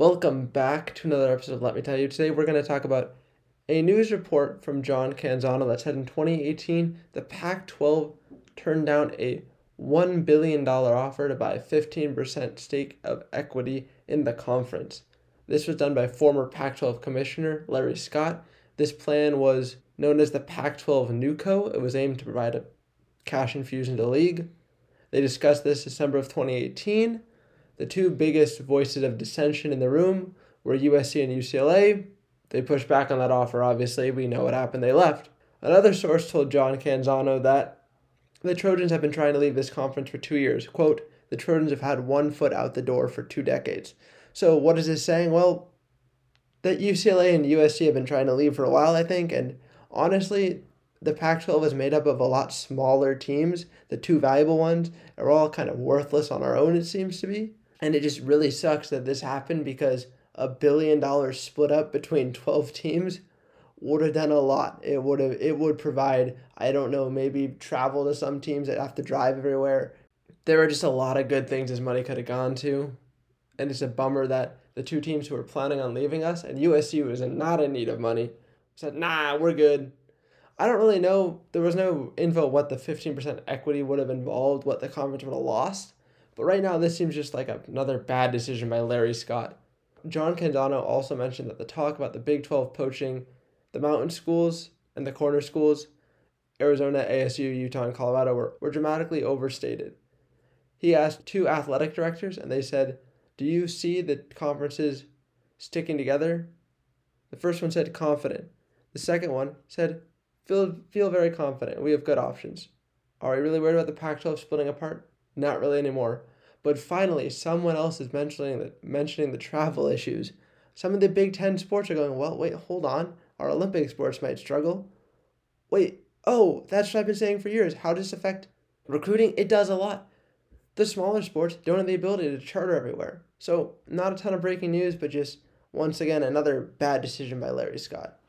Welcome back to another episode of Let Me Tell You. Today we're going to talk about a news report from John Canzano that said in 2018 the Pac 12 turned down a $1 billion offer to buy 15% stake of equity in the conference. This was done by former Pac 12 Commissioner Larry Scott. This plan was known as the Pac 12 NewCo. It was aimed to provide a cash infusion to the league. They discussed this December of 2018. The two biggest voices of dissension in the room were USC and UCLA. They pushed back on that offer, obviously. We know what happened. They left. Another source told John Canzano that the Trojans have been trying to leave this conference for two years. Quote, the Trojans have had one foot out the door for two decades. So, what is this saying? Well, that UCLA and USC have been trying to leave for a while, I think. And honestly, the Pac 12 is made up of a lot smaller teams. The two valuable ones are all kind of worthless on our own, it seems to be. And it just really sucks that this happened because a billion dollars split up between 12 teams would have done a lot. It would have it would provide, I don't know, maybe travel to some teams that have to drive everywhere. There are just a lot of good things this money could have gone to. And it's a bummer that the two teams who were planning on leaving us and USC was not in need of money said, nah, we're good. I don't really know. There was no info what the 15% equity would have involved, what the conference would have lost. But right now, this seems just like another bad decision by Larry Scott. John Canzano also mentioned that the talk about the Big 12 poaching the mountain schools and the corner schools, Arizona, ASU, Utah, and Colorado, were, were dramatically overstated. He asked two athletic directors, and they said, Do you see the conferences sticking together? The first one said confident. The second one said, feel, feel very confident. We have good options. Are we really worried about the Pac 12 splitting apart? Not really anymore. But finally, someone else is mentioning the, mentioning the travel issues. Some of the Big Ten sports are going, well, wait, hold on. Our Olympic sports might struggle. Wait, oh, that's what I've been saying for years. How does this affect recruiting? It does a lot. The smaller sports don't have the ability to charter everywhere. So, not a ton of breaking news, but just once again, another bad decision by Larry Scott.